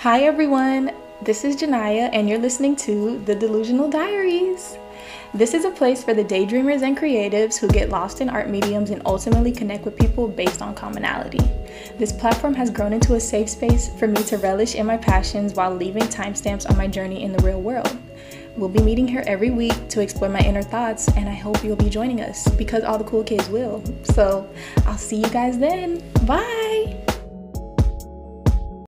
Hi, everyone. This is Janaya, and you're listening to The Delusional Diaries. This is a place for the daydreamers and creatives who get lost in art mediums and ultimately connect with people based on commonality. This platform has grown into a safe space for me to relish in my passions while leaving timestamps on my journey in the real world. We'll be meeting here every week to explore my inner thoughts, and I hope you'll be joining us because all the cool kids will. So I'll see you guys then. Bye.